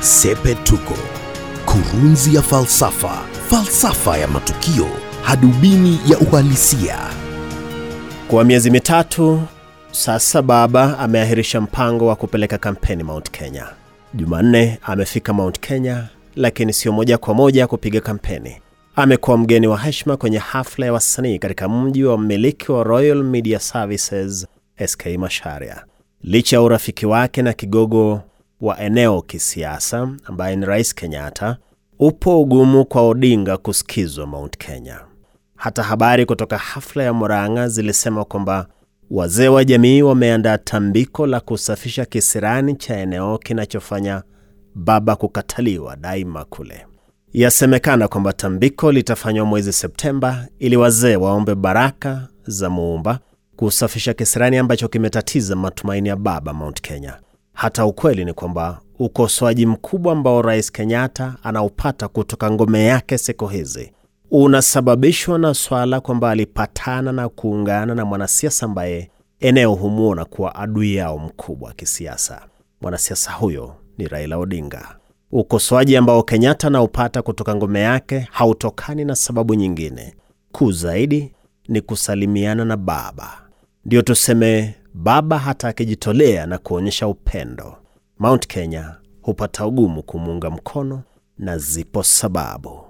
Sepetuko, kurunzi ya falsafa, falsafa ya matukio, hadubini ya uhalisia. Kwa miezi mitatu sasa, Baba ameahirisha mpango wa kupeleka kampeni Mount Kenya. Jumanne amefika Mount Kenya, lakini sio moja kwa moja kupiga kampeni. Amekuwa mgeni wa heshima kwenye hafla ya wasanii katika mji wa mmiliki wa Royal Media Services SK Masharia. Licha ya urafiki wake na kigogo wa eneo kisiasa ambaye ni Rais Kenyatta, upo ugumu kwa Odinga kusikizwa Mount Kenya. Hata habari kutoka hafla ya Murang'a zilisema kwamba wazee wa jamii wameandaa tambiko la kusafisha kisirani cha eneo kinachofanya baba kukataliwa daima kule. Yasemekana kwamba tambiko litafanywa mwezi Septemba ili wazee waombe baraka za Muumba kusafisha kisirani ambacho kimetatiza matumaini ya baba Mount Kenya. Hata ukweli ni kwamba ukosoaji mkubwa ambao Rais Kenyatta anaupata kutoka ngome yake siku hizi unasababishwa na swala kwamba alipatana na kuungana na mwanasiasa ambaye eneo humwona kuwa adui yao mkubwa wa kisiasa. Mwanasiasa huyo ni Raila Odinga. Ukosoaji ambao Kenyatta anaupata kutoka ngome yake hautokani na sababu nyingine kuu zaidi ni kusalimiana na baba. Ndio tuseme baba hata akijitolea na kuonyesha upendo, Mount Kenya hupata ugumu kumuunga mkono, na zipo sababu.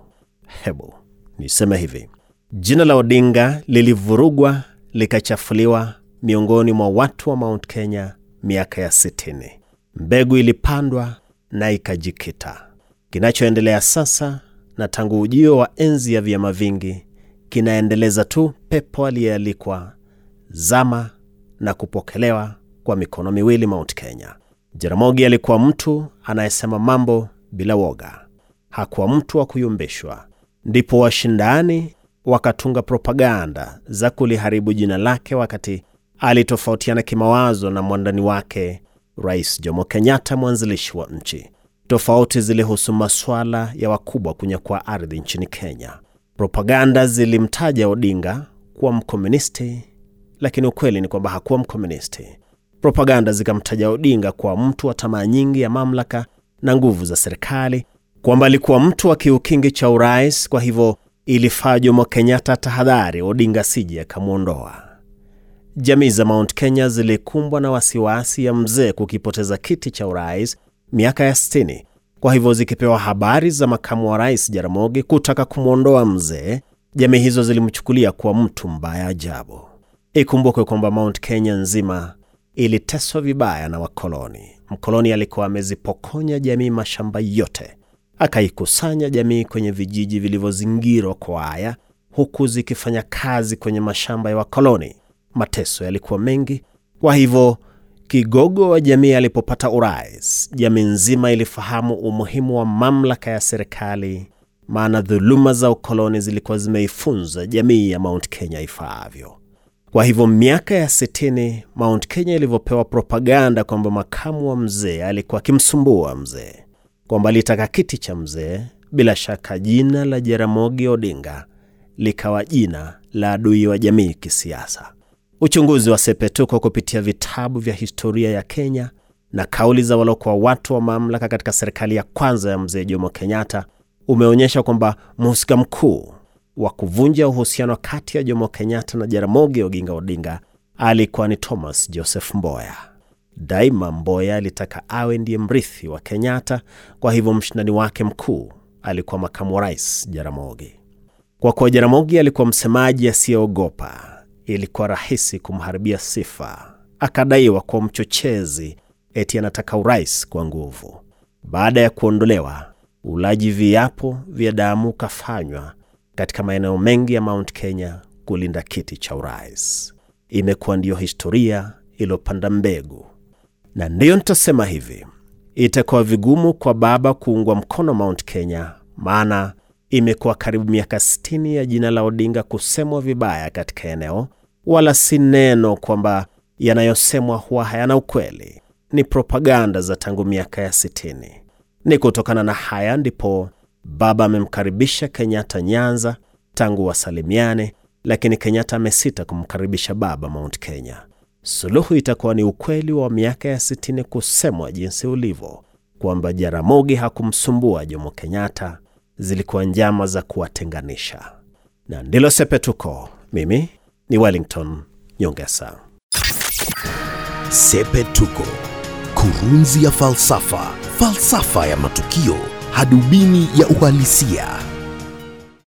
Hebu niseme hivi, jina la Odinga lilivurugwa likachafuliwa miongoni mwa watu wa Mount Kenya miaka ya sitini. Mbegu ilipandwa na ikajikita. Kinachoendelea sasa na tangu ujio wa enzi ya vyama vingi kinaendeleza tu pepo aliyealikwa zama na kupokelewa kwa mikono miwili Mount Kenya. Jaramogi alikuwa mtu anayesema mambo bila woga, hakuwa mtu wa kuyumbishwa. Ndipo washindani wakatunga propaganda za kuliharibu jina lake, wakati alitofautiana kimawazo na mwandani wake Rais Jomo Kenyatta, mwanzilishi wa nchi. Tofauti zilihusu maswala ya wakubwa kunyakua ardhi nchini Kenya. Propaganda zilimtaja Odinga kuwa mkomunisti, lakini ukweli ni kwamba hakuwa mkomunisti. Propaganda zikamtaja Odinga kwa mtu wa tamaa nyingi ya mamlaka na nguvu za serikali, kwamba alikuwa mtu wa kiukingi cha urais. Kwa hivyo ilifaa Jomo Kenyatta tahadhari Odinga sije akamwondoa. Jamii za Mount Kenya zilikumbwa na wasiwasi ya mzee kukipoteza kiti cha urais miaka ya 60. Kwa hivyo zikipewa habari za makamu wa rais Jaramogi kutaka kumwondoa mzee, jamii hizo zilimchukulia kuwa mtu mbaya ajabu. Ikumbukwe kwamba Mount Kenya nzima iliteswa vibaya na wakoloni. Mkoloni alikuwa amezipokonya jamii mashamba yote, akaikusanya jamii kwenye vijiji vilivyozingirwa kwa haya, huku zikifanya kazi kwenye mashamba ya wakoloni. Mateso yalikuwa mengi, kwa hivyo kigogo wa jamii alipopata urais, jamii nzima ilifahamu umuhimu wa mamlaka ya serikali, maana dhuluma za ukoloni zilikuwa zimeifunza jamii ya Mount Kenya ifaavyo. Kwa hivyo miaka ya sitini, Mount Kenya ilivyopewa propaganda kwamba makamu wa mzee alikuwa akimsumbua mzee, kwamba alitaka kiti cha mzee, bila shaka jina la Jaramogi Odinga likawa jina la adui wa jamii kisiasa. Uchunguzi wa Sepetuko kupitia vitabu vya historia ya Kenya na kauli za waliokuwa watu wa mamlaka katika serikali ya kwanza ya mzee Jomo Kenyatta umeonyesha kwamba mhusika mkuu wa kuvunja uhusiano kati ya Jomo Kenyatta na Jaramogi Oginga Odinga alikuwa ni Thomas Joseph Mboya. Daima Mboya alitaka awe ndiye mrithi wa Kenyatta, kwa hivyo mshindani wake mkuu alikuwa makamu wa rais Jaramogi. Kwa kuwa Jaramogi alikuwa msemaji asiyeogopa ilikuwa rahisi kumharibia sifa. Akadaiwa kuwa mchochezi, eti anataka urais kwa nguvu. Baada ya kuondolewa, ulaji viapo vya damu ukafanywa katika maeneo mengi ya Mount Kenya kulinda kiti cha urais. Imekuwa ndiyo historia iliyopanda mbegu, na ndiyo nitasema hivi, itakuwa vigumu kwa baba kuungwa mkono Mount Kenya, maana imekuwa karibu miaka 60 ya jina la Odinga kusemwa vibaya katika eneo wala si neno kwamba yanayosemwa huwa hayana ukweli, ni propaganda za tangu miaka ya sitini. Ni kutokana na haya ndipo baba amemkaribisha Kenyatta Nyanza tangu wasalimiane, lakini Kenyatta amesita kumkaribisha baba Mount Kenya. Suluhu itakuwa ni ukweli wa miaka ya sitini kusemwa jinsi ulivyo, kwamba Jaramogi hakumsumbua Jomo Kenyatta, zilikuwa njama za kuwatenganisha. Na ndilo Sepetuko. Mimi ni Wellington Nyongesa. Sepetuko, kurunzi ya falsafa, falsafa ya matukio, hadubini ya uhalisia.